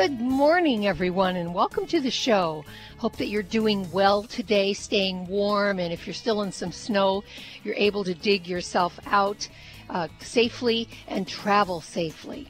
Good morning, everyone, and welcome to the show. Hope that you're doing well today, staying warm, and if you're still in some snow, you're able to dig yourself out uh, safely and travel safely.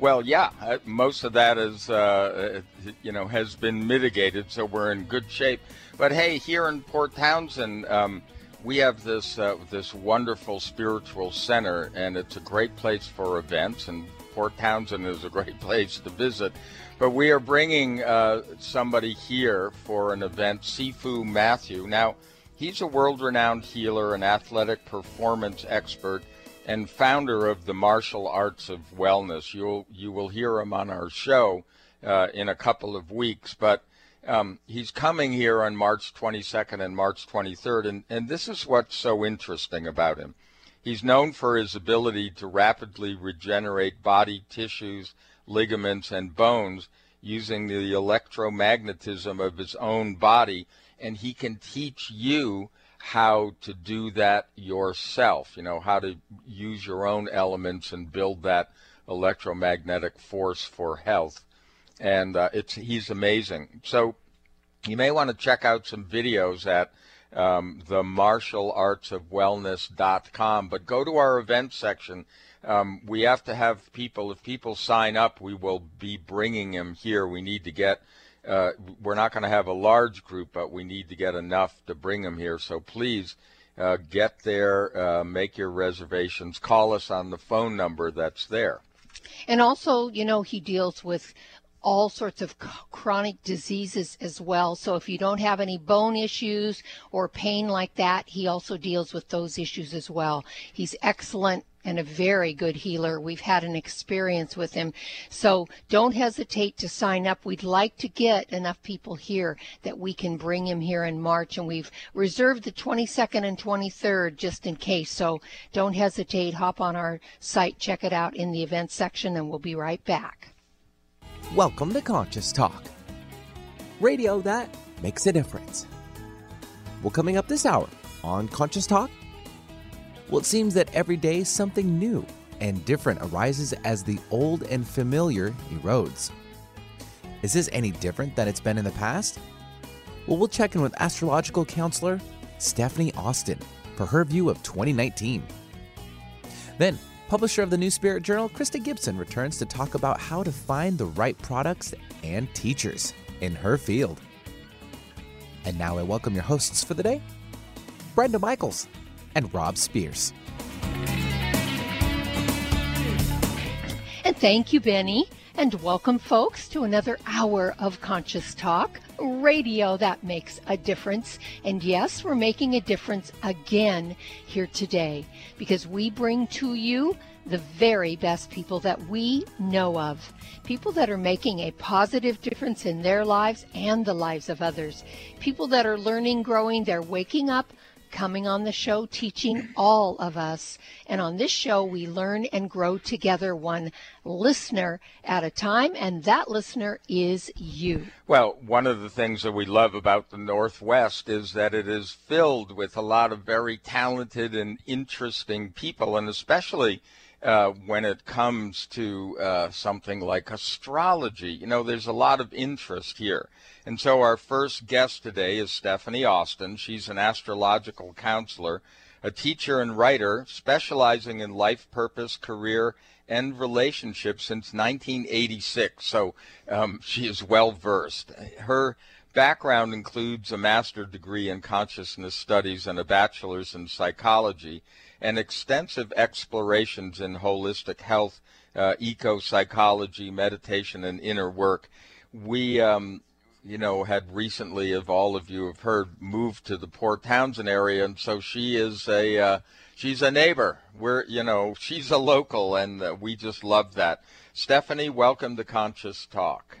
Well, yeah, uh, most of that is, uh, uh, you know, has been mitigated, so we're in good shape. But hey, here in Port Townsend, um, we have this uh, this wonderful spiritual center, and it's a great place for events. And Port Townsend is a great place to visit. But we are bringing uh, somebody here for an event, Sifu Matthew. Now, he's a world renowned healer and athletic performance expert and founder of the martial arts of wellness. You'll, you will hear him on our show uh, in a couple of weeks. But um, he's coming here on March 22nd and March 23rd. And, and this is what's so interesting about him. He's known for his ability to rapidly regenerate body tissues ligaments, and bones using the electromagnetism of his own body, and he can teach you how to do that yourself, you know, how to use your own elements and build that electromagnetic force for health. And uh, it's he's amazing. So you may want to check out some videos at um, the martial arts of wellness.com, but go to our event section um, we have to have people. If people sign up, we will be bringing them here. We need to get. Uh, we're not going to have a large group, but we need to get enough to bring them here. So please uh, get there, uh, make your reservations, call us on the phone number that's there. And also, you know, he deals with all sorts of chronic diseases as well. So if you don't have any bone issues or pain like that, he also deals with those issues as well. He's excellent and a very good healer. We've had an experience with him. So don't hesitate to sign up. We'd like to get enough people here that we can bring him here in March. And we've reserved the 22nd and 23rd just in case. So don't hesitate. Hop on our site, check it out in the events section, and we'll be right back. Welcome to Conscious Talk, radio that makes a difference. Well, coming up this hour on Conscious Talk, well, it seems that every day something new and different arises as the old and familiar erodes. Is this any different than it's been in the past? Well, we'll check in with astrological counselor Stephanie Austin for her view of 2019. Then, publisher of the New Spirit Journal, Krysta Gibson returns to talk about how to find the right products and teachers in her field. And now I welcome your hosts for the day, Brenda Michaels and Rob Spears. And thank you, Benny. And welcome, folks, to another hour of Conscious Talk, radio that makes a difference. And yes, we're making a difference again here today because we bring to you the very best people that we know of. People that are making a positive difference in their lives and the lives of others. People that are learning, growing, they're waking up coming on the show, teaching all of us. And on this show, we learn and grow together one listener at a time, and that listener is you. Well, one of the things that we love about the Northwest is that it is filled with a lot of very talented and interesting people, and especially uh, when it comes to uh, something like astrology. You know, there's a lot of interest here. And so our first guest today is Stephanie Austin. She's an astrological counselor, a teacher and writer specializing in life purpose, career, and relationships since 1986. So um, she is well versed. Her background includes a master's degree in consciousness studies and a bachelor's in psychology, and extensive explorations in holistic health, uh, eco psychology, meditation, and inner work. We um, you know, had recently, as all of you have heard, moved to the Port Townsend area, and so she is a uh, she's a neighbor. We're you know she's a local, and uh, we just love that. Stephanie, welcome to Conscious Talk.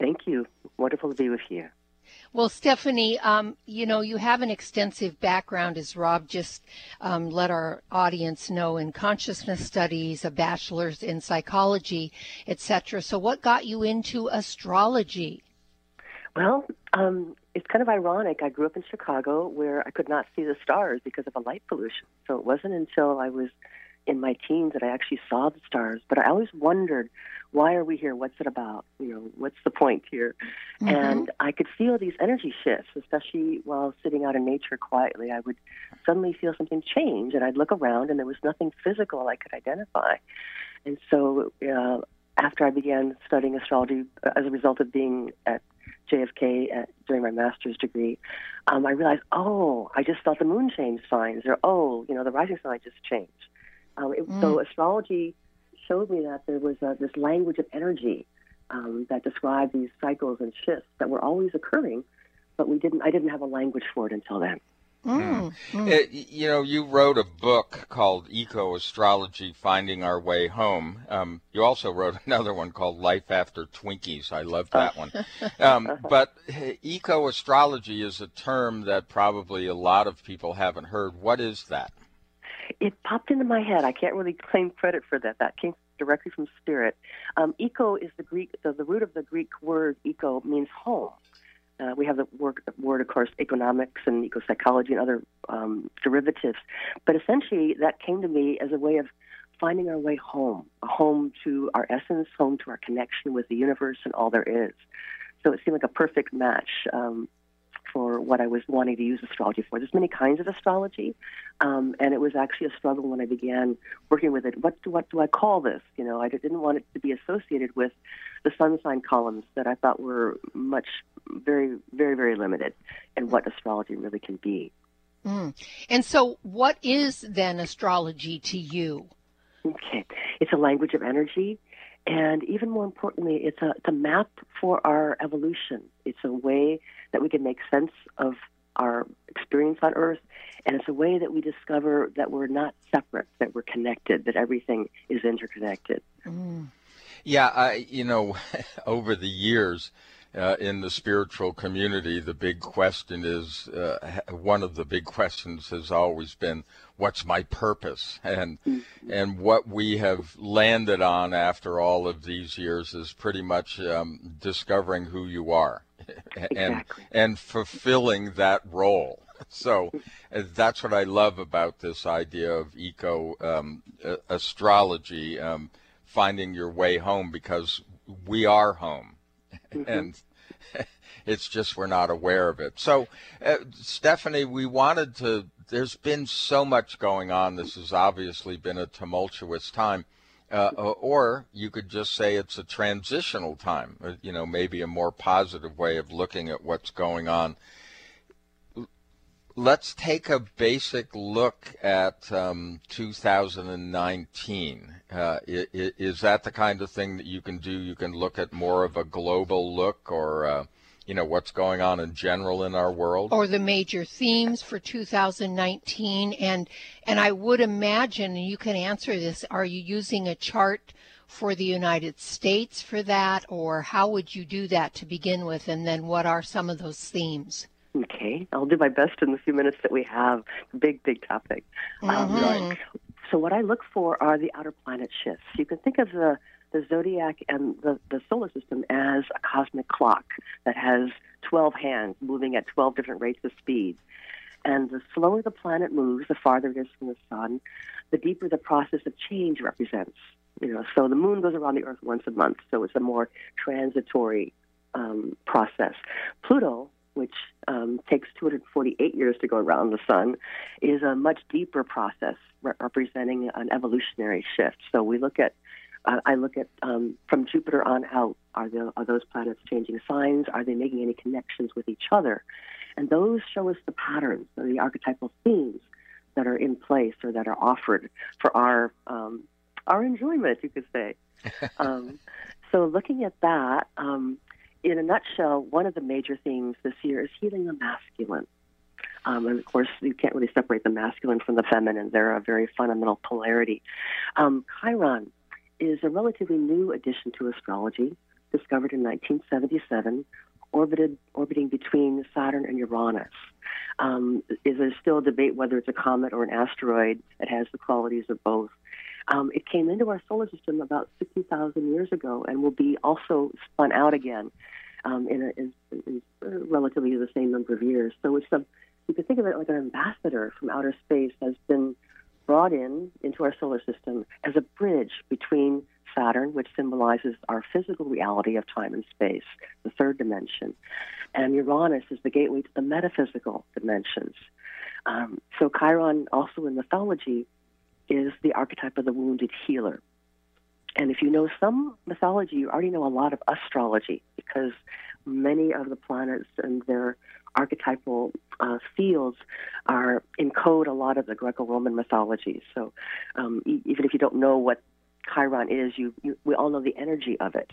Thank you. Wonderful to be with you. Well, Stephanie, um, you know, you have an extensive background, as Rob just um, let our audience know, in consciousness studies, a bachelor's in psychology, etc. So, what got you into astrology? Well, um, it's kind of ironic. I grew up in Chicago where I could not see the stars because of a light pollution. So it wasn't until I was in my teens that I actually saw the stars. But I always wondered, why are we here? What's it about? You know, what's the point here? Mm-hmm. And I could feel these energy shifts, especially while sitting out in nature quietly. I would suddenly feel something change, and I'd look around, and there was nothing physical I could identify. And so, uh, after I began studying astrology, uh, as a result of being at JFK at, during my master's degree, um, I realized, oh, I just felt the moon changed signs, or oh, you know, the rising sign just changed. Um, it, mm. So astrology showed me that there was a, this language of energy um, that described these cycles and shifts that were always occurring, but we didn't. I didn't have a language for it until then. Mm. Mm. It, you know, you wrote a book called Eco Astrology Finding Our Way Home. Um, you also wrote another one called Life After Twinkies. I love that one. Um, but eco astrology is a term that probably a lot of people haven't heard. What is that? it popped into my head. I can't really claim credit for that. That came directly from spirit. Um, eco is the Greek. The, the root of the Greek word eco means home. Uh, we have the word, word, of course, economics and eco psychology and other um, derivatives. But essentially, that came to me as a way of finding our way home, a home to our essence, home to our connection with the universe and all there is. So it seemed like a perfect match. Um, for what I was wanting to use astrology for. There's many kinds of astrology, um, and it was actually a struggle when I began working with it. What do, what do I call this? You know, I didn't want it to be associated with the sun sign columns that I thought were much, very, very, very limited in what astrology really can be. Mm. And so, what is then astrology to you? Okay, it's a language of energy. And even more importantly, it's a, it's a map for our evolution. It's a way that we can make sense of our experience on Earth, and it's a way that we discover that we're not separate, that we're connected, that everything is interconnected. Mm. Yeah, I, you know, over the years, uh, in the spiritual community, the big question is uh, one of the big questions has always been, "What's my purpose?" and mm-hmm. and what we have landed on after all of these years is pretty much um, discovering who you are, exactly. and and fulfilling that role. So uh, that's what I love about this idea of eco um, astrology, um, finding your way home, because we are home Mm-hmm. and it's just we're not aware of it. So, uh, Stephanie, we wanted to. There's been so much going on. This has obviously been a tumultuous time. Uh, or you could just say it's a transitional time, uh, you know, maybe a more positive way of looking at what's going on. Let's take a basic look at um, 2019. Uh, is that the kind of thing that you can do? You can look at more of a global look, or uh, you know what's going on in general in our world, or the major themes for 2019. And and I would imagine, and you can answer this: Are you using a chart for the United States for that, or how would you do that to begin with? And then what are some of those themes? Okay, I'll do my best in the few minutes that we have. Big, big topic. Um, mm-hmm. Um, so what I look for are the outer planet shifts. You can think of the the zodiac and the, the solar system as a cosmic clock that has 12 hands moving at 12 different rates of speed. And the slower the planet moves, the farther it is from the sun, the deeper the process of change represents. You know, so the moon goes around the Earth once a month, so it's a more transitory um, process. Pluto which um, takes 248 years to go around the sun, is a much deeper process re- representing an evolutionary shift. So we look at, uh, I look at um, from Jupiter on out, are, the, are those planets changing signs? Are they making any connections with each other? And those show us the patterns, the archetypal themes that are in place or that are offered for our um, our enjoyment, you could say. um, so looking at that, um, in a nutshell, one of the major themes this year is healing the masculine. Um, and of course, you can't really separate the masculine from the feminine. They're a very fundamental polarity. Um, Chiron is a relatively new addition to astrology, discovered in 1977, orbited orbiting between Saturn and Uranus. Um, is there still a debate whether it's a comet or an asteroid? It has the qualities of both. Um, it came into our solar system about 60,000 years ago and will be also spun out again um, in, a, in, in, relatively the same number of years. So it's you could think of it like an ambassador from outer space has been brought in into our solar system as a bridge between Saturn, which symbolizes our physical reality of time and space, the third dimension, and Uranus is the gateway to the metaphysical dimensions. Um, so Chiron, also in mythology, is the archetype of the wounded healer. And if you know some mythology, you already know a lot of astrology because many of the planets and their archetypal uh, fields are encode a lot of the Greco-Roman mythology. So um, e- even if you don't know what Chiron is, you, you we all know the energy of it.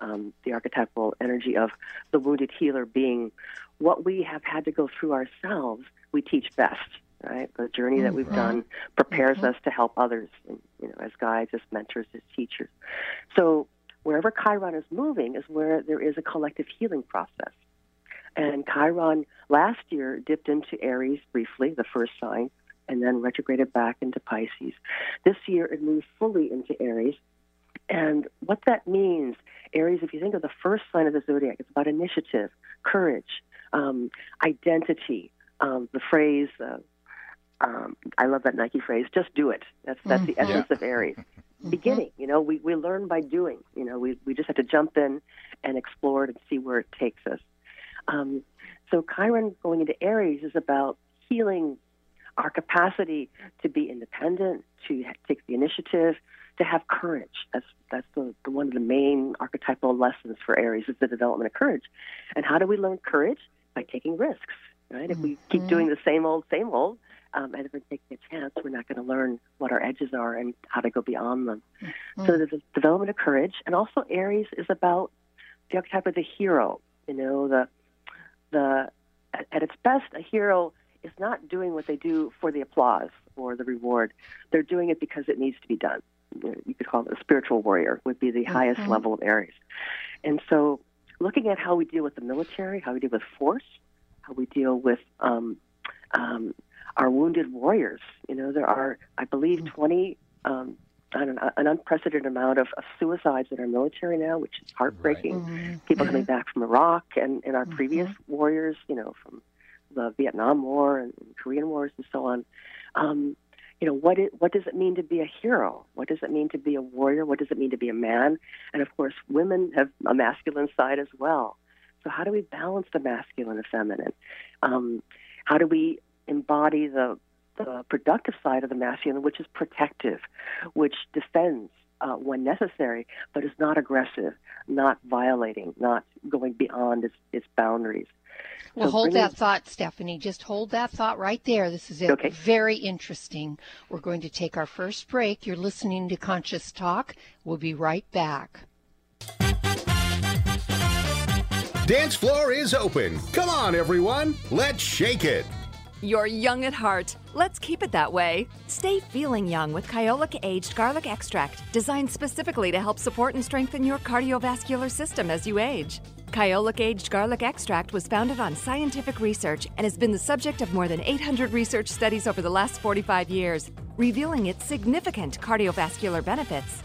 Um, the archetypal energy of the wounded healer being what we have had to go through ourselves, we teach best right? The journey that we've mm-hmm. done prepares mm-hmm. us to help others, you know, as guides, as mentors, as teachers. So wherever Chiron is moving is where there is a collective healing process. And Chiron last year dipped into Aries briefly, the first sign, and then retrograded back into Pisces. This year it moved fully into Aries. And what that means, Aries, if you think of the first sign of the zodiac, it's about initiative, courage, um, identity. Um, the phrase, uh, um, I love that Nike phrase, just do it. That's, that's mm-hmm. the essence yeah. of Aries. Mm-hmm. Beginning, you know, we, we learn by doing. You know, we, we just have to jump in and explore it and see where it takes us. Um, so Chiron going into Aries is about healing our capacity to be independent, to take the initiative, to have courage. That's that's the, the, one of the main archetypal lessons for Aries is the development of courage. And how do we learn courage? By taking risks. Right? If we keep mm-hmm. doing the same old, same old, um, and if we're taking a chance, we're not going to learn what our edges are and how to go beyond them. Mm-hmm. So there's a development of courage, and also Aries is about the archetype of the hero. You know, the the at its best, a hero is not doing what they do for the applause or the reward. They're doing it because it needs to be done. You could call it a spiritual warrior would be the mm-hmm. highest level of Aries. And so, looking at how we deal with the military, how we deal with force, how we deal with um, um, our wounded warriors. You know, there are, I believe, mm-hmm. 20, um, I an unprecedented amount of, of, suicides in our military now, which is heartbreaking. Right. Mm-hmm. People coming back from Iraq and, and our mm-hmm. previous warriors, you know, from the Vietnam War and, Korean Wars and so on. Um, you know, what, it, what does it mean to be a hero? What does it mean to be a warrior? What does it mean to be a man? And of course, women have a masculine side as well. So, how do we balance the masculine and the feminine? Um, how do we embody the, the productive side of the masculine, which is protective, which defends uh, when necessary, but is not aggressive, not violating, not going beyond its, its boundaries. Well, so hold that thought, Stephanie. Just hold that thought right there. This is okay. very interesting. We're going to take our first break. You're listening to Conscious Talk. We'll be right back. Dance floor is open. Come on, everyone. Let's shake it. You're young at heart. Let's keep it that way. Stay feeling young with Kyolic Aged Garlic Extract, designed specifically to help support and strengthen your cardiovascular system as you age. Kyolic Aged Garlic Extract was founded on scientific research and has been the subject of more than 800 research studies over the last 45 years, revealing its significant cardiovascular benefits.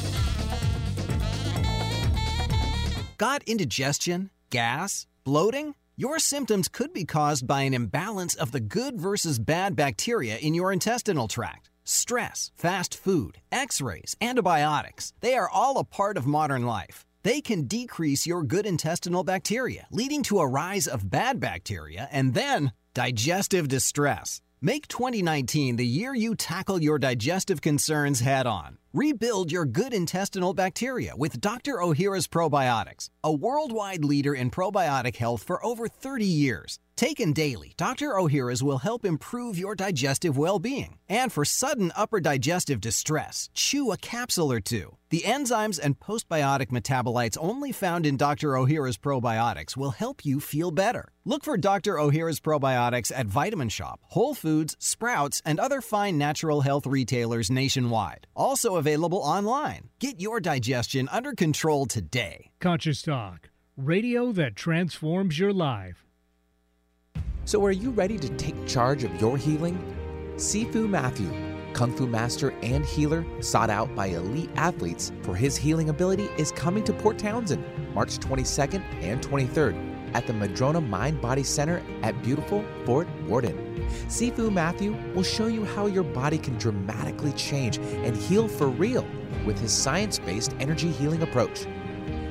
Got indigestion, gas, bloating? Your symptoms could be caused by an imbalance of the good versus bad bacteria in your intestinal tract. Stress, fast food, x rays, antibiotics, they are all a part of modern life. They can decrease your good intestinal bacteria, leading to a rise of bad bacteria and then digestive distress. Make 2019 the year you tackle your digestive concerns head on. Rebuild your good intestinal bacteria with Dr. Ohhira's Probiotics, a worldwide leader in probiotic health for over 30 years. Taken daily, Dr. Ohhira's will help improve your digestive well being. And for sudden upper digestive distress, chew a capsule or two. The enzymes and postbiotic metabolites only found in Dr. Ohhira's probiotics will help you feel better. Look for Dr. Ohhira's probiotics at Vitamin Shoppe, Whole Foods, Sprouts, and other fine natural health retailers nationwide. Also available online. Get your digestion under control today. Conscious Talk, radio that transforms your life. So, are you ready to take charge of your healing? Sifu Matthew, Kung Fu master and healer, sought out by elite athletes for his healing ability, is coming to Port Townsend March 22nd and 23rd at the Madrona Mind Body Center at beautiful Fort Worden. Sifu Matthew will show you how your body can dramatically change and heal for real with his science based energy healing approach.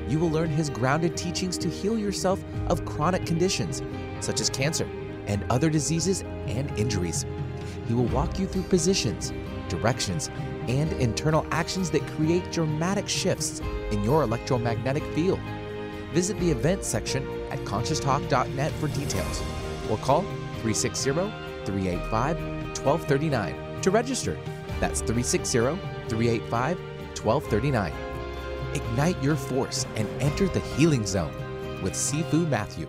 You will learn his grounded teachings to heal yourself of chronic conditions such as cancer and other diseases and injuries. He will walk you through positions, directions, and internal actions that create dramatic shifts in your electromagnetic field. Visit the event section at conscioustalk.net for details or call 360 385 1239 to register. That's 360 385 1239. Ignite your force and enter the healing zone with Sifu Matthew.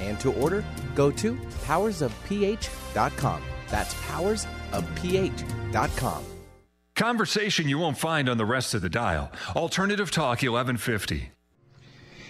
and to order, go to powersofph.com. That's powersofph.com. Conversation you won't find on the rest of the dial. Alternative Talk 1150.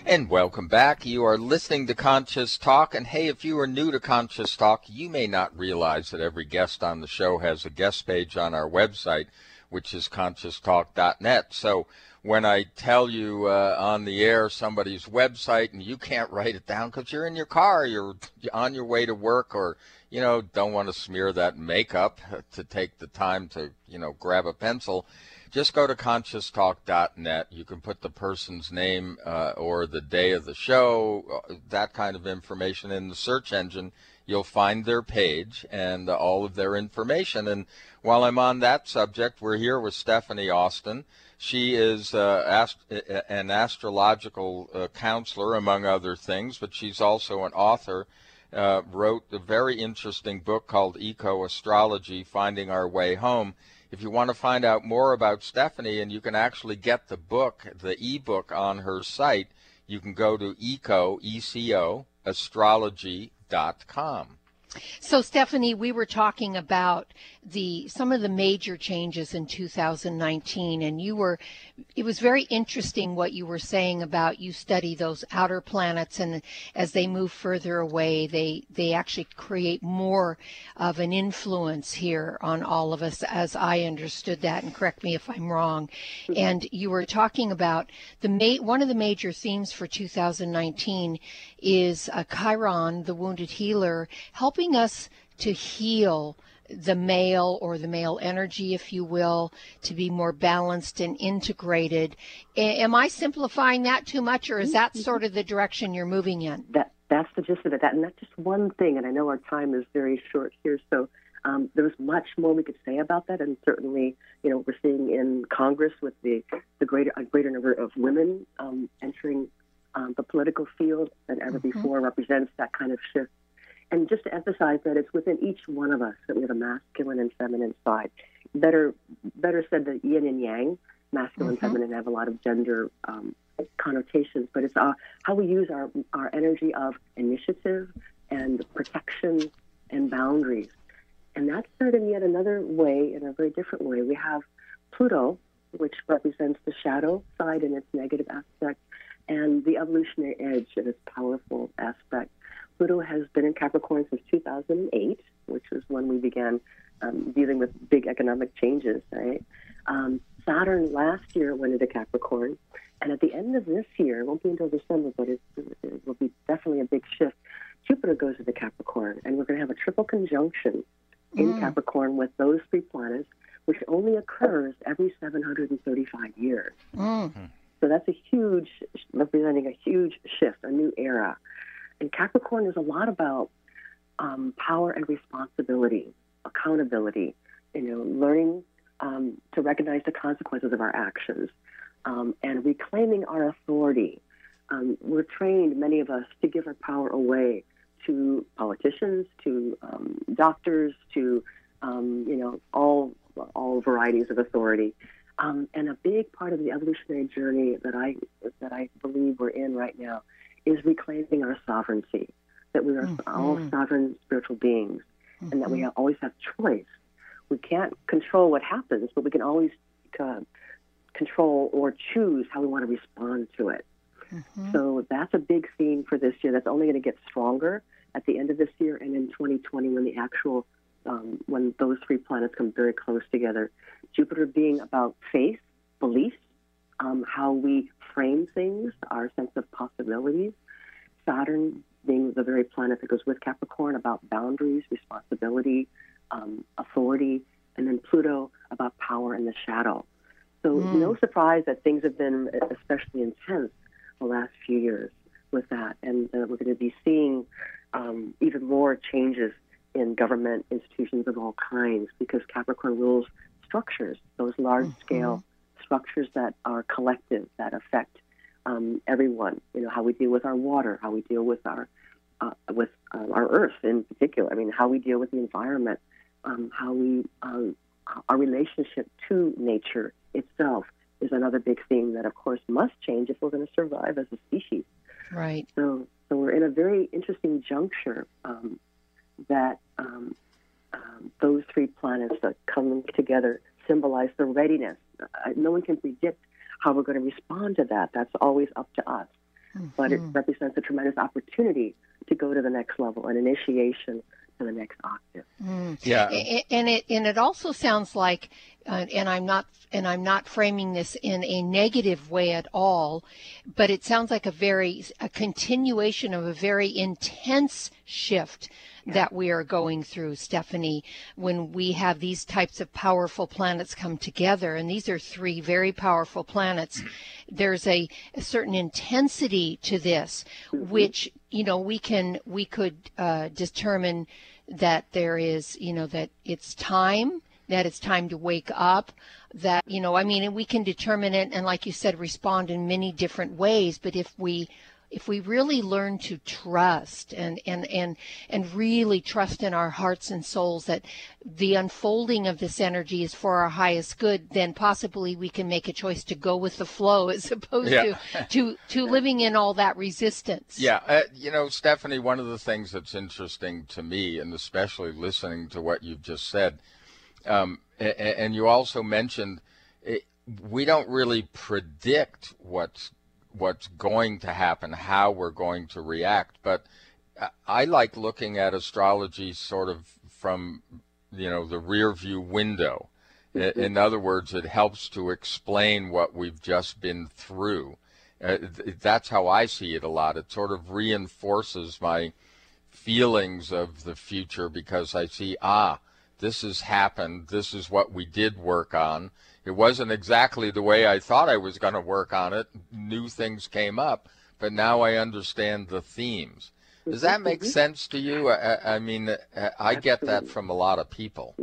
And welcome back. You are listening to Conscious Talk. And hey, if you are new to Conscious Talk, you may not realize that every guest on the show has a guest page on our website, which is conscioustalk.net. So when I tell you uh, on the air somebody's website and you can't write it down because you're in your car, you're on your way to work, or you know don't want to smear that makeup to take the time to you know grab a pencil, just go to conscioustalk.net. You can put the person's name uh, or the day of the show, uh, that kind of information in the search engine. You'll find their page and uh, all of their information. And while I'm on that subject, we're here with Stephanie Austin. She is uh, ast- an astrological uh, counselor, among other things, but she's also an author. Uh, wrote a very interesting book called Eco Astrology Finding Our Way Home. If you want to find out more about Stephanie, and you can actually get the book, the ebook on her site, you can go to eco, E-C-O, astrology.com. So, Stephanie, we were talking about the some of the major changes in 2019, and you were it was very interesting what you were saying about you study those outer planets, and as they move further away, they they actually create more of an influence here on all of us, as I understood that. And correct me if I'm wrong. Mm-hmm. And you were talking about the ma- one of the major themes for 2019 is uh, Chiron, the wounded healer, helping us to heal the male or the male energy, if you will, to be more balanced and integrated. A- am I simplifying that too much, or is that sort of the direction you're moving in? That that's the gist of it. That and that's just one thing. And I know our time is very short here, so um, there was much more we could say about that. And certainly, you know, we're seeing in Congress with the the greater a greater number of women um, entering um, the political field than ever mm-hmm. before represents that kind of shift and just to emphasize that it's within each one of us that we have a masculine and feminine side. Better, better said, the yin and yang. Masculine, mm-hmm. and feminine have a lot of gender um, connotations, but it's our, how we use our, our energy of initiative and protection and boundaries. And that's said in yet another way, in a very different way. We have Pluto, which represents the shadow side in its negative aspect, and the evolutionary edge in its powerful aspect. Pluto has been in Capricorn since 2008, which was when we began um, dealing with big economic changes, right? Um, Saturn last year went into Capricorn, and at the end of this year, it won't be until December, but it, it will be definitely a big shift. Jupiter goes into Capricorn, and we're going to have a triple conjunction in Mm. Capricorn with those three planets, which only occurs every 735 years. Mm. So that's a huge, representing a huge shift, a new era. And Capricorn is a lot about um, power and responsibility, accountability, you know, learning um, to recognize the consequences of our actions um, and reclaiming our authority. Um, we're trained, many of us, to give our power away to politicians, to um, doctors, to um, you know all all varieties of authority. Um, and a big part of the evolutionary journey that I that I believe we're in right now is reclaiming our sovereignty. That we are all sovereign spiritual beings, and that we always have choice. We can't control what happens, but we can always uh, control or choose how we want to respond to it. So that's a big theme for this year. That's only going to get stronger at the end of this year and in 2020 when the actual um, when those three planets come very close together. Jupiter being about faith, belief, um, how we frame things, our sense of possibilities. Saturn being the very planet that goes with Capricorn about boundaries, responsibility, um, authority, and then Pluto about power and the shadow. So no surprise that things have been especially intense the last few years with that, and uh, we're going to be seeing um, even more changes in government institutions of all kinds because Capricorn rules structures, those large-scale structures that are collective, that affect um, everyone. You know how we deal with our water, how we deal with our uh, with uh, our Earth in particular. I mean, how we deal with the environment, um, how we um, our relationship to nature itself is another big theme that, of course, must change if we're going to survive as a species. Right. So, so we're in a very interesting juncture um, that um, um, those three planets that come together symbolize the readiness. Uh, no one can predict how we're going to respond to that. That's always up to us. But it represents a tremendous opportunity to go to the next level, an initiation to the next octave. Yeah. And it and it also sounds like uh, and I'm not and I'm not framing this in a negative way at all but it sounds like a very a continuation of a very intense shift that we are going through Stephanie when we have these types of powerful planets come together. And these are three very powerful planets. There's a, a certain intensity to this which you know we can we could uh, determine that there is you know that it's time that it's time to wake up that you know i mean we can determine it and like you said respond in many different ways but if we if we really learn to trust and and and and really trust in our hearts and souls that the unfolding of this energy is for our highest good then possibly we can make a choice to go with the flow as opposed Yeah. to to to living in all that resistance Yeah, uh, you know, Stephanie, one of the things that's interesting to me, and especially listening to what you've just said, um, a- a- and you also mentioned it, we don't really predict what's what's going to happen, how we're going to react, but I- like looking at astrology sort of from you know the rear view window. I- In other words, it helps to explain what we've just been through. Uh, th- that's how I see it a lot. It sort of reinforces my feelings of the future because I see, ah, this has happened. This is what we did work on. It wasn't exactly the way I thought I was going to work on it. New things came up, but now I understand the themes. Does that make sense to you? I, I- mean, uh, I get that from a lot of people.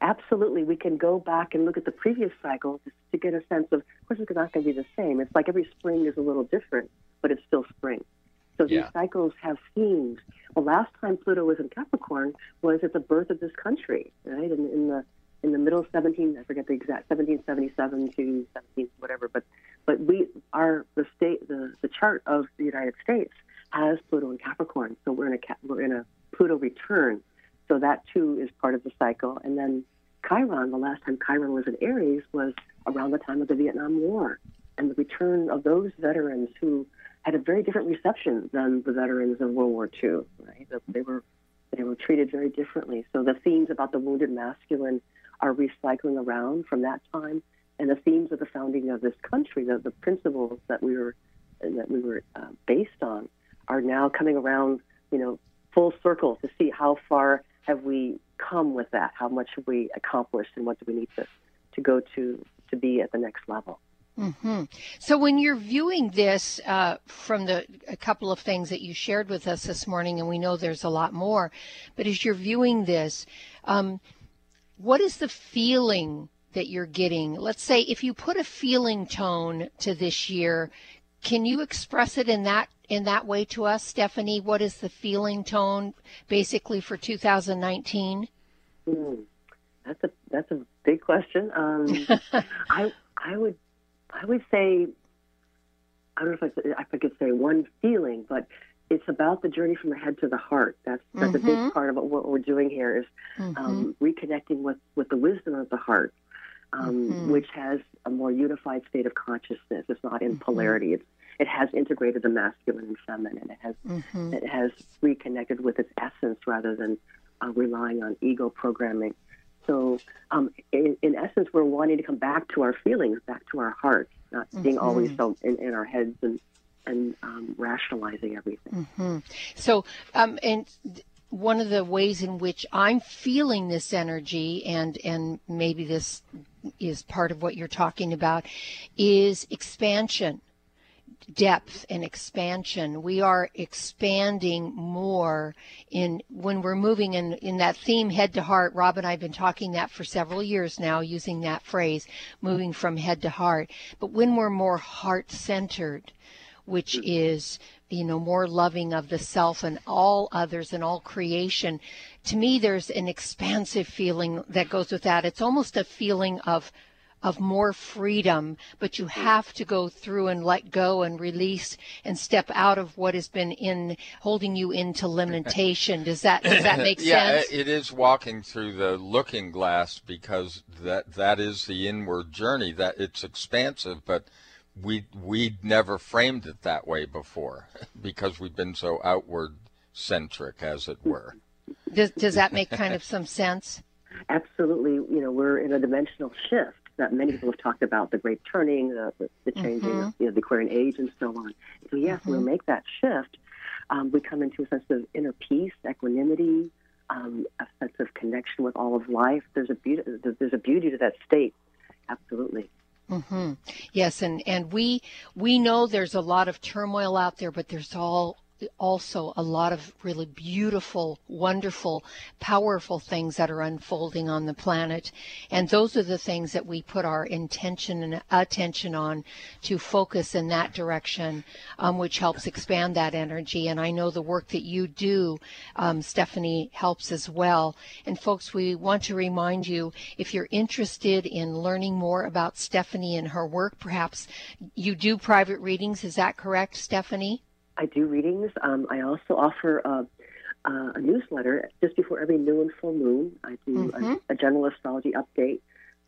Absolutely. We can go back and look at the previous cycle to, to get a sense of, of course, it's not going to be the same. It's like every spring is a little different, but it's still spring. So these cycles have themes. The last time Pluto was in Capricorn was at the birth of this country, right? In, in the in the middle of 17, I forget the exact 1777 to 17 whatever, but but we are the state the, the chart of the United States has Pluto in Capricorn, so we're in a we're in a Pluto return, so that too is part of the cycle. And then Chiron, the last time Chiron was in Aries was around the time of the Vietnam War, and the return of those veterans who had a very different reception than the veterans of World War II. Right, they were they were treated very differently. So the themes about the wounded masculine are recycling around from that time, and the themes of the founding of this country, the, the principles that we were that we were uh, based on, are now coming around. You know, full circle to see how far have we come with that, how much have we accomplished, and what do we need to to go to to be at the next level. Mm-hmm. So when you're viewing this uh, from the a couple of things that you shared with us this morning, and we know there's a lot more, but as you're viewing this, um, what is the feeling that you're getting? Let's say if you put a feeling tone to this year, can you express it in that in that way to us, Stephanie? What is the feeling tone basically for 2019? Mm, that's a that's a big question. Um, I I would I would say, I don't know if I, if I could say one feeling, but it's about the journey from the head to the heart. That's that's mm-hmm. a big mm-hmm. part of what we're doing here is um, mm-hmm. um, reconnecting with with the wisdom of the heart, um, mm-hmm. which has a more unified state of consciousness. It's not in mm-hmm. polarity. It's it has integrated the masculine and feminine. It has mm-hmm. it has reconnected with its essence rather than uh, relying on ego programming. So, um, in, in, essence, we're wanting to come back to our feelings, back to our hearts, not mm-hmm. being always so in, in, our heads and and um, rationalizing everything. Mm-hmm. So, um, and one of the ways in which I'm feeling this energy, and and maybe this is part of what you're talking about, is expansion depth and expansion. We are expanding more in when we're moving in in that theme head to heart. Rob and I've been talking that for several years now, using that phrase, moving from head to heart. But when we're more heart centered, which is you know more loving of the self and all others and all creation to me there's an expansive feeling that goes with that it's almost a feeling of of more freedom, but you have to go through and let go and release and step out of what has been in holding you into limitation. Does that does that make yeah, sense? Yeah, it is walking through the looking glass because that that is the inward journey. That it's expansive, but we we'd never framed it that way before because we've been so outward centric, as it were. Does does that make kind of some sense? Absolutely. You know, we're in a dimensional shift that many people have talked about the great turning, the, the, the changing mm-hmm. of you know, the Aquarian age, and so on. So yes, mm-hmm. we'll make that shift. Um, we come into a sense of inner peace, equanimity, um, a sense of connection with all of life. There's a beauty. There's a beauty to that state. Absolutely. Mm-hmm. Yes, and and we we know there's a lot of turmoil out there, but there's all also a lot of really beautiful, wonderful, powerful things that are unfolding on the planet. And those are the things that we put our intention and attention on to focus in that direction, um, which helps expand that energy. And I know the work that you do, um, Stephanie, helps as well. And folks, we want to remind you if you're interested in learning more about Stephanie and her work, perhaps you do private readings. Is that correct, Stephanie? I do readings. Um, I also offer a, a, newsletter just before every new and full moon. I do mm-hmm. a, a, general astrology update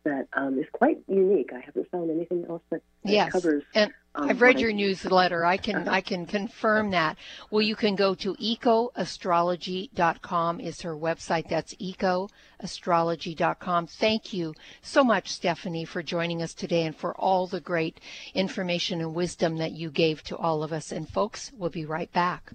that um, is quite unique. I haven't found anything else that, that yes. covers. And um, I've read your I, newsletter. I can I can confirm that. Well, you can go to ecoastrology.com is her website. That's ecoastrology.com. Thank you so much, Stephanie, for joining us today and for all the great information and wisdom that you gave to all of us. And folks, we'll be right back.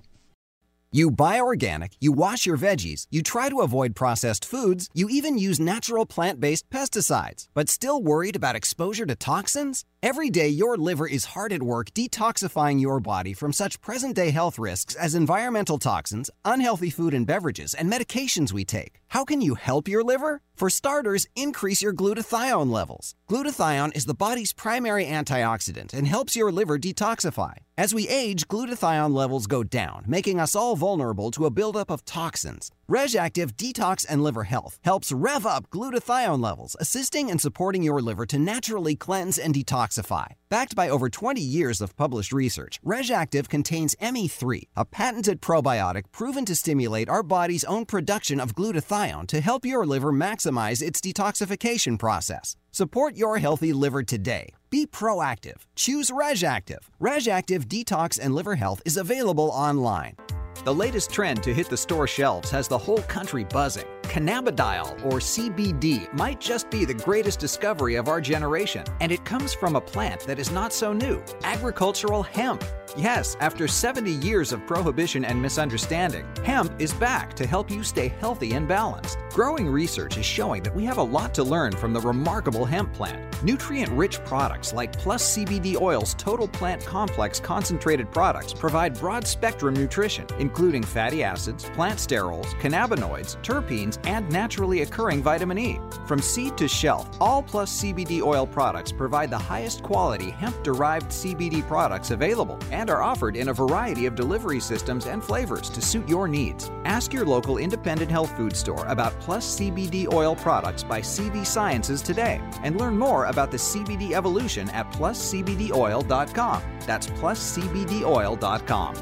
You buy organic, you wash your veggies, you try to avoid processed foods, you even use natural plant based pesticides, but still worried about exposure to toxins? Every day, your liver is hard at work detoxifying your body from such present day health risks as environmental toxins, unhealthy food and beverages, and medications we take. How can you help your liver? For starters, increase your glutathione levels. Glutathione is the body's primary antioxidant and helps your liver detoxify. As we age, glutathione levels go down, making us all vulnerable to a buildup of toxins. RegActive Detox and Liver Health helps rev up glutathione levels, assisting and supporting your liver to naturally cleanse and detoxify. Backed by over 20 years of published research, RegActive contains ME3, a patented probiotic proven to stimulate our body's own production of glutathione to help your liver maximize its detoxification process. Support your healthy liver today. Be proactive. Choose RegActive. RegActive Detox and Liver Health is available online. The latest trend to hit the store shelves has the whole country buzzing. Cannabidiol, or CBD, might just be the greatest discovery of our generation, and it comes from a plant that is not so new agricultural hemp. Yes, after 70 years of prohibition and misunderstanding, hemp is back to help you stay healthy and balanced. Growing research is showing that we have a lot to learn from the remarkable hemp plant. Nutrient rich products like Plus CBD Oil's Total Plant Complex concentrated products provide broad spectrum nutrition, including fatty acids, plant sterols, cannabinoids, terpenes, and naturally occurring vitamin E. From seed to shelf, all Plus CBD Oil products provide the highest quality hemp derived CBD products available and are offered in a variety of delivery systems and flavors to suit your needs. Ask your local independent health food store about Plus CBD Oil products by CV Sciences today and learn more about the CBD evolution at pluscbdoil.com. That's pluscbdoil.com.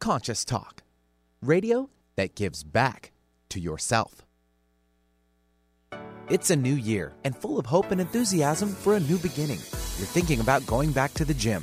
Conscious Talk, radio that gives back to yourself. It's a new year and full of hope and enthusiasm for a new beginning. You're thinking about going back to the gym.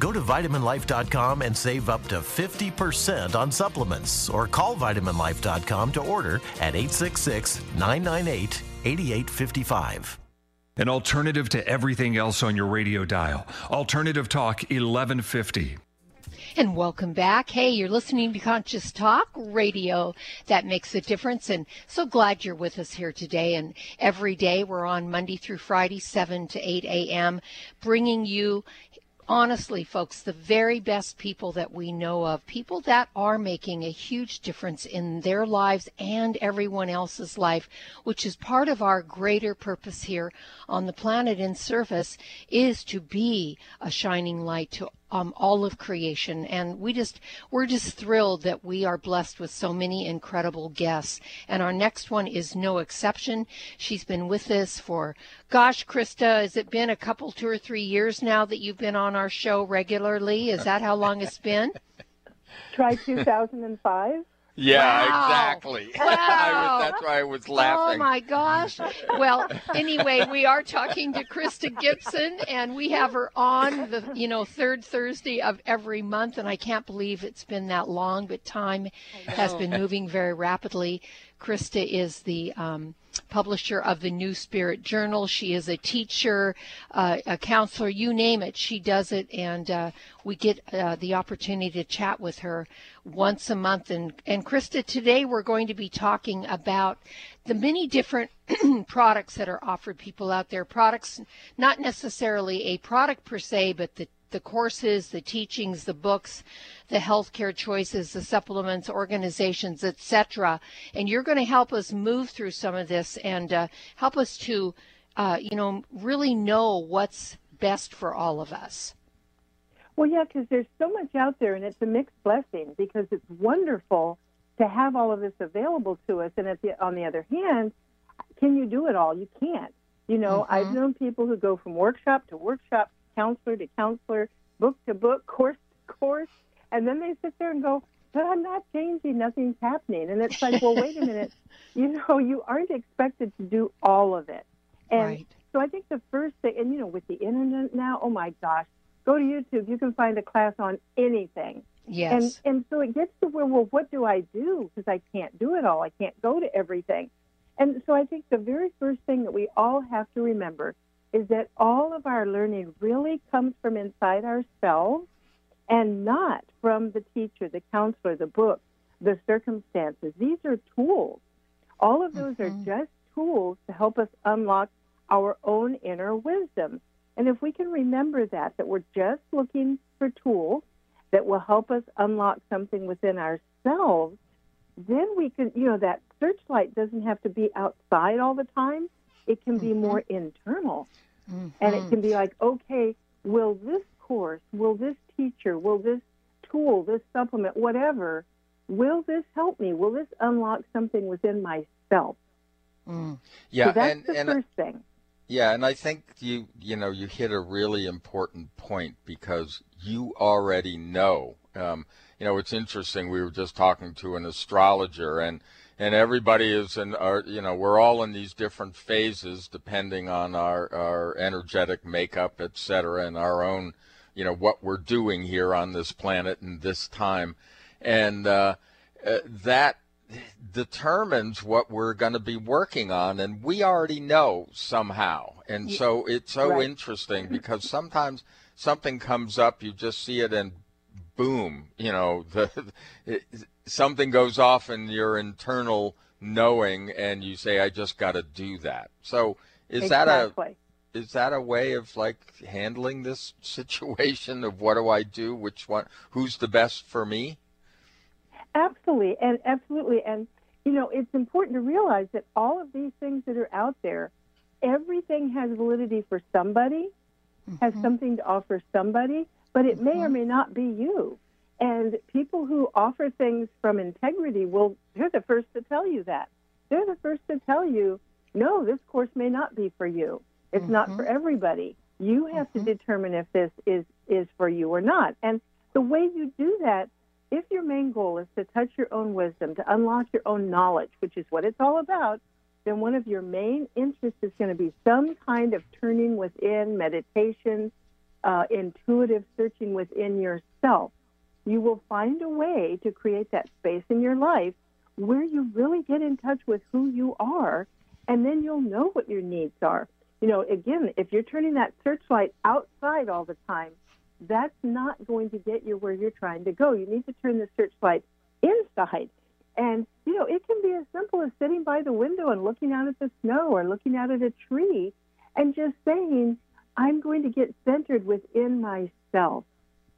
Go to vitaminlife.com and save up to 50% on supplements or call vitaminlife.com to order at 866 998 8855. An alternative to everything else on your radio dial. Alternative Talk 1150. And welcome back. Hey, you're listening to Conscious Talk Radio. That makes a difference. And so glad you're with us here today. And every day we're on Monday through Friday, 7 to 8 a.m., bringing you honestly, folks, the very best people that we know of, people that are making a huge difference in their lives and everyone else's life, which is part of our greater purpose here on the planet in service, is to be a shining light to um, all of creation. And we just, we're just thrilled that we are blessed with so many incredible guests. And our next one is no exception. She's been with us for, gosh, Krysta, has it been a couple, two or three years now that you've been on our show regularly? Is that how long it's been? Try 2005. Yeah, Wow. exactly. Wow. I was, that's why I was oh, laughing. Oh my gosh. Well, anyway, we are talking to Krysta Gibson and we have her on the, you know, third Thursday of every month and I can't believe it's been that long, but time has been moving very rapidly. Krysta is the um publisher of the New Spirit Journal. She is a teacher, uh, a counselor, you name it. She does it, and uh, we get uh, the opportunity to chat with her once a month. And, and Krysta, today we're going to be talking about the many different products that are offered people out there. Products, not necessarily a product per se, but the the courses, the teachings, the books, the healthcare choices, the supplements, organizations, etc. And you're going to help us move through some of this and uh, help us to, uh, you know, really know what's best for all of us. Well, yeah, because there's so much out there, and it's a mixed blessing because it's wonderful to have all of this available to us. And at the, on the other hand, can you do it all? You can't. You know, mm-hmm. I've known people who go from workshop to workshop counselor to counselor, book to book, course to course, and then they sit there and go, but I'm not changing, nothing's happening. And it's like, well, wait a minute, you know, you aren't expected to do all of it. And right. so I think the first thing, and you know, with the internet now, oh my gosh, go to YouTube, you can find a class on anything. Yes. And and so it gets to where, well, what do I do? Because I can't do it all. I can't go to everything. And so I think the very first thing that we all have to remember is that all of our learning really comes from inside ourselves and not from the teacher, the counselor, the book, the circumstances. These are tools. All of those mm-hmm. are just tools to help us unlock our own inner wisdom. And if we can remember that, that we're just looking for tools that will help us unlock something within ourselves, then we can, you know, that searchlight doesn't have to be outside all the time. It can be mm-hmm. more internal. Mm-hmm. And it can be like, okay, will this course, will this teacher, will this tool, this supplement, whatever, will this help me? Will this unlock something within myself? Mm. Yeah, so that's and, the and, first thing. Yeah, and I think you you know you hit a really important point because you already know. Um, you know, it's interesting. We were just talking to an astrologer, and and everybody is in our you know we're all in these different phases depending on our our energetic makeup et cetera and our own you know what we're doing here on this planet in this time and uh, uh, that determines what we're going to be working on and we already know somehow and so it's so right. interesting because sometimes something comes up you just see it and boom you know the it, something goes off in your internal knowing and you say i just got to do that so is exactly. that a is that a way of like handling this situation of what do i do which one who's the best for me absolutely and absolutely and you know it's important to realize that all of these things that are out there everything has validity for somebody mm-hmm. has something to offer somebody but it may or mm-hmm. may not be you and people who offer things from integrity will, they're the first to tell you that. They're the first to tell you, no, this course may not be for you. It's mm-hmm. not for mm-hmm. everybody. You have mm-hmm. to determine if this is, is for you or not. And the way you do that, if your main goal is to touch your own wisdom, to unlock your own knowledge, which is what it's all about, then one of your main interests is going to be some kind of turning within, meditation, uh, intuitive searching within yourself you will find a way to create that space in your life where you really get in touch with who you are, and then you'll know what your needs are. You know, again, if you're turning that searchlight outside all the time, that's not going to get you where you're trying to go. You need to turn the searchlight inside. And, you know, it can be as simple as sitting by the window and looking out at the snow or looking out at a tree and just saying, I'm going to get centered within myself.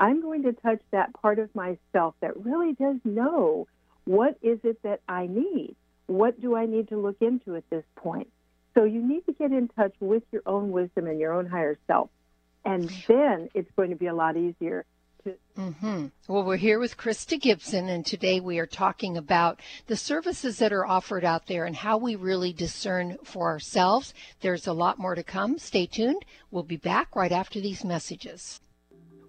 I'm going to touch that part of myself that really does know what is it that I need? What do I need to look into at this point? So you need to get in touch with your own wisdom and your own higher self. And then it's going to be a lot easier to. Mm-hmm. Well, we're here with Krysta Gibson, and today we are talking about the services that are offered out there and how we really discern for ourselves. There's a lot more to come. Stay tuned. We'll be back right after these messages.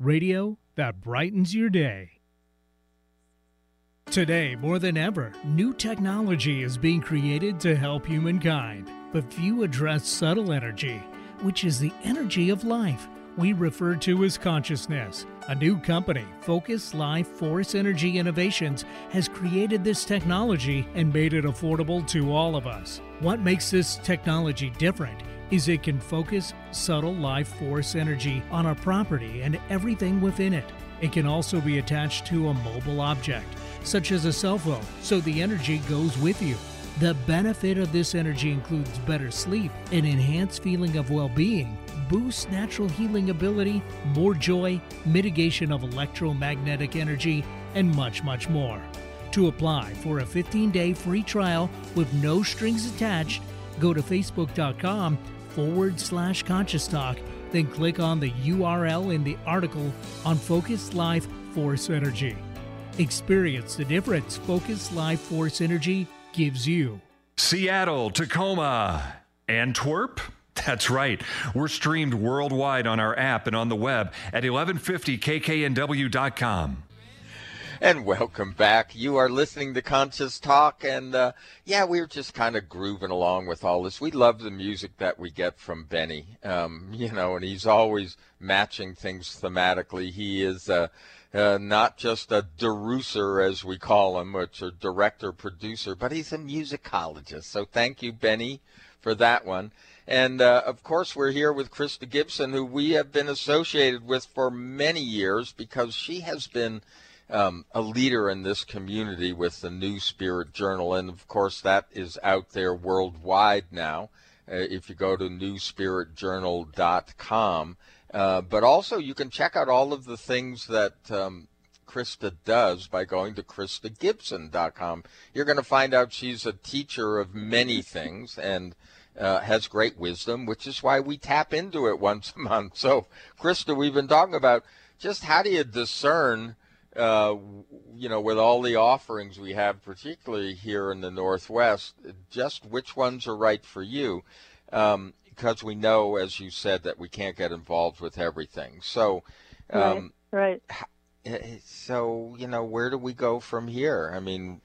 radio that brightens your day. Today, more than ever, new technology is being created to help humankind. But few address subtle energy, which is the energy of life we refer to as consciousness. A new company, Focus Life Force Energy Innovations, has created this technology and made it affordable to all of us. What makes this technology different is it can focus subtle life force energy on a property and everything within it. It can also be attached to a mobile object, such as a cell phone, so the energy goes with you. The benefit of this energy includes better sleep, an enhanced feeling of well being, boosts natural healing ability, more joy, mitigation of electromagnetic energy, and much, much more. To apply for a 15 day free trial with no strings attached, go to facebook.com forward slash conscious talk, then click on the URL in the article on Focus Life Force Energy. Experience the difference Focus Life Force Energy gives you. Seattle, Tacoma, Antwerp. That's right. We're streamed worldwide on our app and on the web at 1150kknw.com. And welcome back. You are listening to Conscious Talk, and uh, yeah, we are just kind of grooving along with all this. We love the music that we get from Benny, um, you know, and he's always matching things thematically. He is uh, uh, not just a deruser, as we call him, which a director producer, but he's a musicologist. So thank you, Benny, for that one. And uh, of course, we're here with Krysta Gibson, who we have been associated with for many years because she has been um, a leader in this community with the New Spirit Journal. And of course, that is out there worldwide now. Uh, if you go to newspiritjournal.com. Uh, but also, you can check out all of the things that um, Krysta does by going to KrystaGibson.com. You're going to find out she's a teacher of many things and uh, has great wisdom, which is why we tap into it once a month. So, Krysta, we've been talking about just how do you discern, uh, you know, with all the offerings we have, particularly here in the Northwest, just which ones are right for you. Um, because we know, as you said, that we can't get involved with everything. So, um, right, right. Eh, so, you know, where do we go from here? I mean,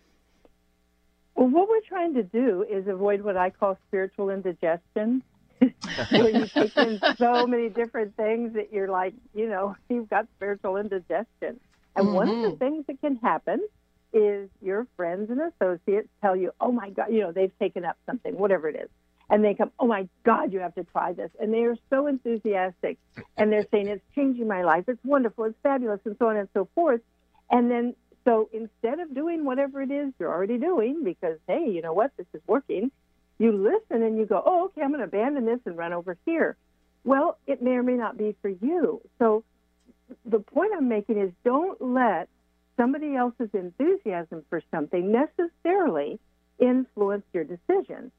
well, what we're trying to do is avoid what I call spiritual indigestion, where you take in so many different things that you're like, you know, you've got spiritual indigestion. And mm-hmm. one of the mm-hmm. things that can happen is your friends and associates tell you, oh my God, you know, they've taken up something, whatever it is and they come, oh my God, you have to try this. And they are so enthusiastic and they're saying, it's changing my life. It's wonderful. It's fabulous and so on and so forth. And then, so instead of doing whatever it is you're already doing, because, hey, you know what, this is working, you listen and you go, oh, okay, I'm going to abandon this and run over here. Well, it may or may not be for you. So the point I'm making is don't let somebody else's enthusiasm for something necessarily influence your decision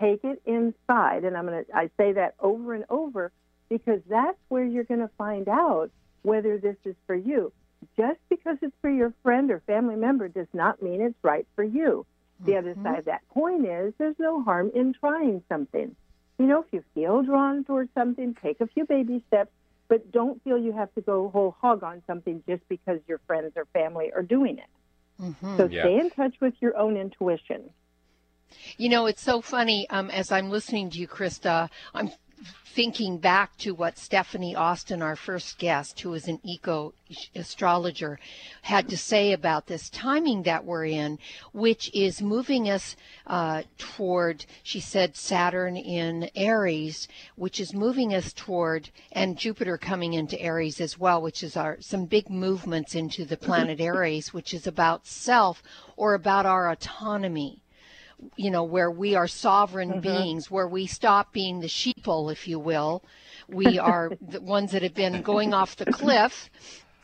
take it inside. And I'm going to, I say that over and over because that's where you're going to find out whether this is for you. Just because it's for your friend or family member does not mean it's right for you. The mm-hmm. other side of that coin is there's no harm in trying something. You know, if you feel drawn towards something, take a few baby steps, but don't feel you have to go whole hog on something just because your friends or family are doing it. Mm-hmm. So yeah. stay in touch with your own intuition. You know, it's so funny. Um, as I'm listening to you, Krysta, I'm thinking back to what Stephanie Austin, our first guest, who is an eco astrologer, had to say about this timing that we're in, which is moving us uh, toward, she said, Saturn in Aries, which is moving us toward, and Jupiter coming into Aries as well, which is our some big movements into the planet Aries, which is about self or about our autonomy you know, where we are sovereign Mm-hmm. beings, where we stop being the sheeple, if you will. We are the ones that have been going off the cliff,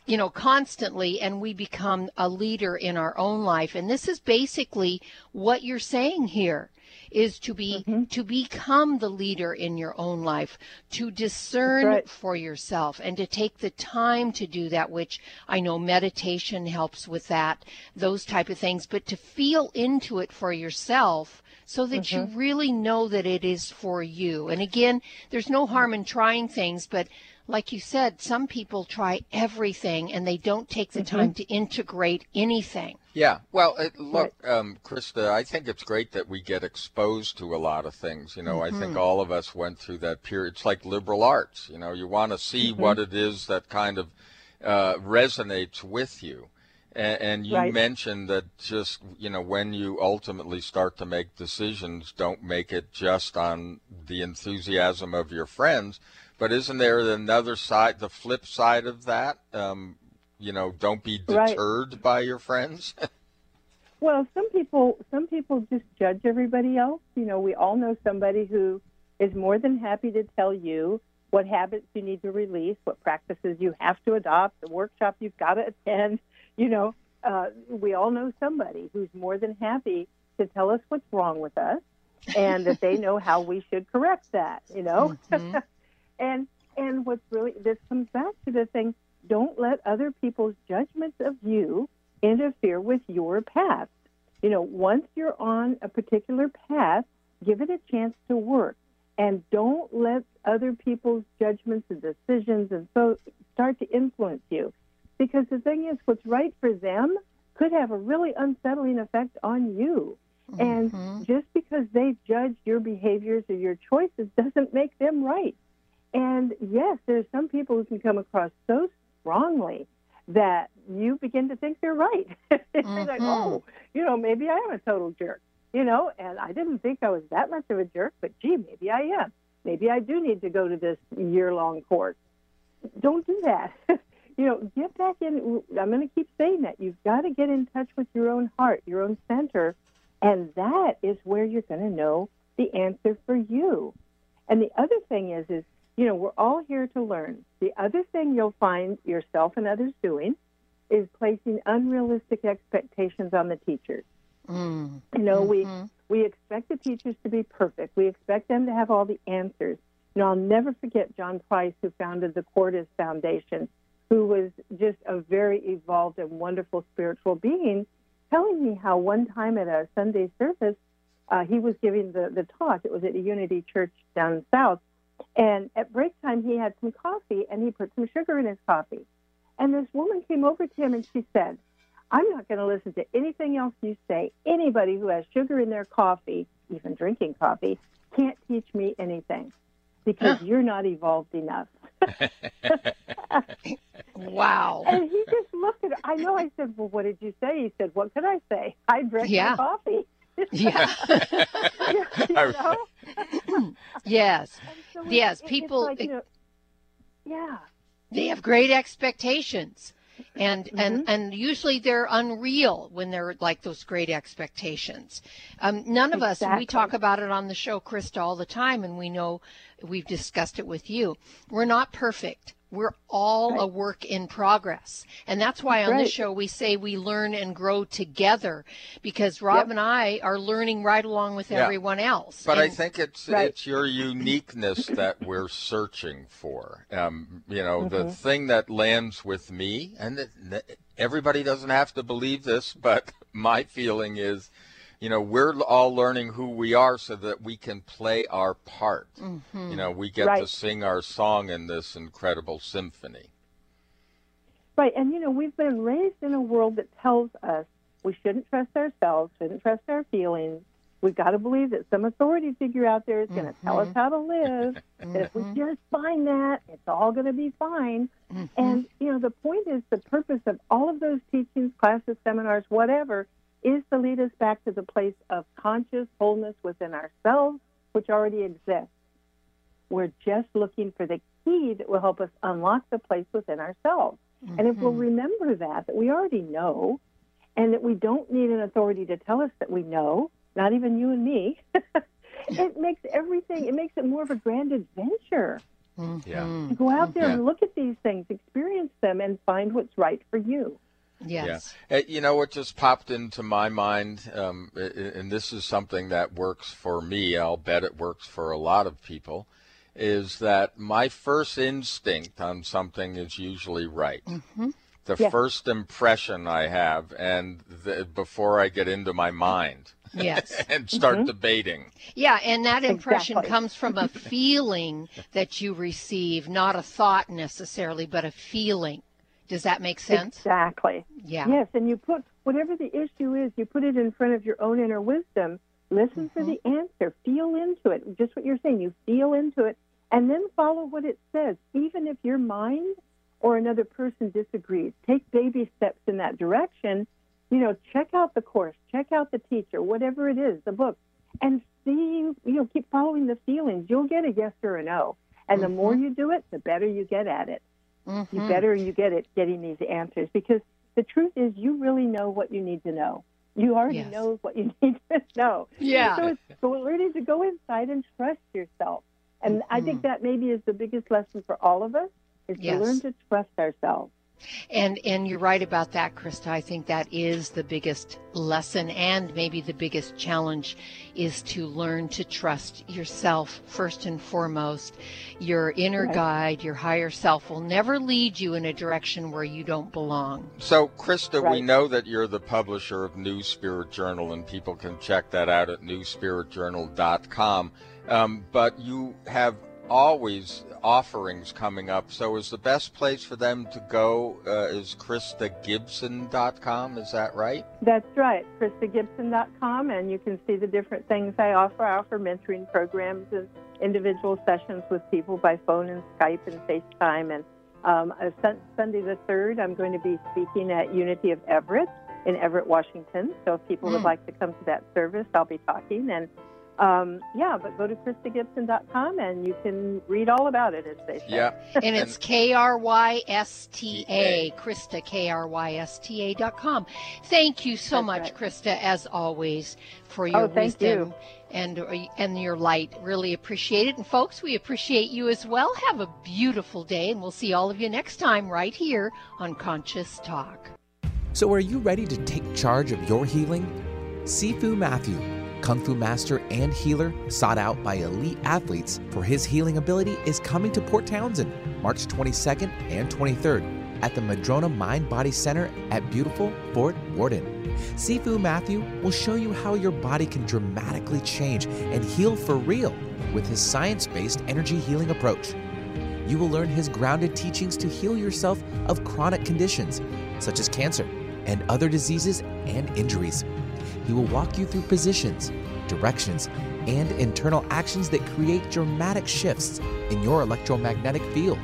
you know, constantly, and we become a leader in our own life. And this is basically what you're saying here is to be Mm-hmm. to become the leader in your own life to discern right. for yourself and to take the time to do that which i know meditation helps with that those type of things but to feel into it for yourself so that Mm-hmm. you really know that it is for you and again there's no harm in trying things but like you said some people try everything and they don't take the Mm-hmm. time to integrate anything Yeah. Well, it, look, um, Krysta, I think it's great that we get exposed to a lot of things. You know, I think all of us went through that period. It's like liberal arts. You know, you want to see what it is that kind of uh, resonates with you. And, and you Right. mentioned that just, you know, when you ultimately start to make decisions, don't make it just on the enthusiasm of your friends. But isn't there another side, the flip side of that? Um, you know, don't be Right. deterred by your friends. Well, some people some people just judge everybody else. You know, we all know somebody who is more than happy to tell you what habits you need to release, what practices you have to adopt, the workshop you've got to attend. You know, uh, we all know somebody who's more than happy to tell us what's wrong with us and that they know how we should correct that. You know, and and what's really this comes back to the thing: don't let other people's judgments of you interfere with your path. You know, once you're on a particular path, give it a chance to work. And don't let other people's judgments and decisions and so start to influence you. Because the thing is, what's right for them could have a really unsettling effect on you. And mm-hmm. just because they judge your behaviors or your choices doesn't make them right. And yes, there's some people who can come across so strongly that you begin to think they're right. It's like, mm-hmm. oh, you know, maybe I am a total jerk, you know, and I didn't think I was that much of a jerk, but gee, maybe I am. Maybe I do need to go to this year long course. Don't do that. you know, get back in. I'm going to keep saying that. You've got to get in touch with your own heart, your own center, and that is where you're going to know the answer for you. And the other thing is, is you know, we're all here to learn. The other thing you'll find yourself and others doing is placing unrealistic expectations on the teachers. Mm. You know, Mhm. we we expect the teachers to be perfect. We expect them to have all the answers. You know, I'll never forget John Price, who founded the Quartus Foundation, who was just a very evolved and wonderful spiritual being, telling me how one time at a Sunday service, uh, he was giving the, the talk. It was at a Unity Church down south. And at break time, he had some coffee and he put some sugar in his coffee. And this woman came over to him and she said, I'm not going to listen to anything else you say. Anybody who has sugar in their coffee, even drinking coffee, can't teach me anything because you're not evolved enough. Wow. And he just looked at her. I know. I said, Well, what did you say? He said, What could I say? I drank Yeah. my coffee. Yeah. you know? yes. So Yes, it's people- like, you know, yeah. They have great expectations. And and Mm-hmm. and usually they're unreal when they're like those great expectations. Um, none of us, we talk about it on the show, Krysta, all the time, and we know we've discussed it with you. We're not perfect. We're all a work in progress. And that's why on Right. this show we say we learn and grow together because Rob Yep. and I are learning right along with Yeah. everyone else. But I think it's Right. it's your uniqueness that we're searching for. Um, you know, the Mm-hmm. thing that lands with me, and it, n- everybody doesn't have to believe this, but my feeling is, you know, we're all learning who we are so that we can play our part. Mm-hmm. You know, we get to sing our song in this incredible symphony. Right, and you know, we've been raised in a world that tells us we shouldn't trust ourselves, shouldn't trust our feelings. We've got to believe that some authority figure out there is going to tell us mm-hmm. how to live. That if we mm-hmm. just find that, it's all going to be fine. And you know, the point is, the purpose of all of those teachings, classes, seminars, whatever, is to lead us back to the place of conscious wholeness within ourselves, which already exists. We're just looking for the key that will help us unlock the place within ourselves. And if we'll mm-hmm. remember that, that we already know, and that we don't need an authority to tell us that we know, not even you and me. it makes everything, it makes it more of a grand adventure. Mm-hmm. Yeah. To go out there Yeah. and look at these things, experience them, and find what's right for you. Yes. Yeah. Uh, You know what just popped into my mind, um, i- i- and this is something that works for me. I'll bet it works for a lot of people. Is that my first instinct on something is usually right. Mm-hmm. The Yes. first impression I have, and the, before I get into my mind Yes. and start Mhm. debating. Yeah, and that impression Exactly. comes from a feeling that you receive, not a thought necessarily, but a feeling. Does that make sense? Exactly. Yeah. Yes, and you put whatever the issue is, you put it in front of your own inner wisdom. Listen for the Mm-hmm. answer. Feel into it. Just what you're saying. You feel into it, and then follow what it says. Even if your mind or another person disagrees, take baby steps in that direction. You know, check out the course, check out the teacher, whatever it is, the book, and see. You know, keep following the feelings. You'll get a yes or a no, and the more you do it, the better you get at it you Mhm. better you get at getting these answers because the truth is you really know what you need to know. You already Yes. know what you need to know. Yeah. So it's so learning to go inside and trust yourself. And I think that maybe is the biggest lesson for all of us is Mm-hmm. Yes. to learn to trust ourselves. And and you're right about that, Krysta. I think that is the biggest lesson and maybe the biggest challenge is to learn to trust yourself first and foremost. Your inner Right. guide, your higher self will never lead you in a direction where you don't belong. So, Krysta, we know that you're the publisher of New Spirit Journal, and people can check that out at newspiritjournal.com. Um, but you have always offerings coming up. So, is the best place for them to go uh, is KrystaGibson.com? Is that right? That's right, KrystaGibson.com, and you can see the different things I offer. I offer mentoring programs and individual sessions with people by phone and Skype and FaceTime. And um, uh, Sun- Sunday the 3rd, I'm going to be speaking at Unity of Everett in Everett, Washington. So if people would Mm. like to come to that service, I'll be talking. And um, yeah, but go to KrystaGibson.com and you can read all about it, as they say. Yeah. And it's K R Y S T A, Krysta, K R Y S T A dot com. Thank you so That's much, right. Krysta, as always, for your Oh, thank wisdom you. and and your light. Really appreciate it. And folks, we appreciate you as well. Have a beautiful day, and we'll see all of you next time right here on Conscious Talk. So, are you ready to take charge of your healing? Sifu Matthew, Kung Fu master and healer sought out by elite athletes for his healing ability, is coming to Port Townsend March 22nd and 23rd at the Madrona Mind Body Center at beautiful Fort Worden. Sifu Matthew will show you how your body can dramatically change and heal for real with his science based energy healing approach. You will learn his grounded teachings to heal yourself of chronic conditions such as cancer and other diseases and injuries. He will walk you through positions, directions, and internal actions that create dramatic shifts in your electromagnetic field.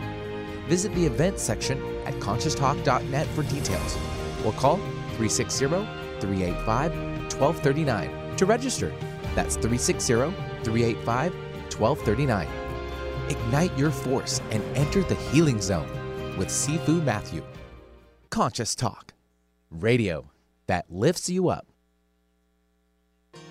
Visit the events section at conscioustalk.net for details or call 360 385 1239 to register. That's 360 385 1239. Ignite your force and enter the healing zone with Sifu Matthew. Conscious Talk, radio that lifts you up.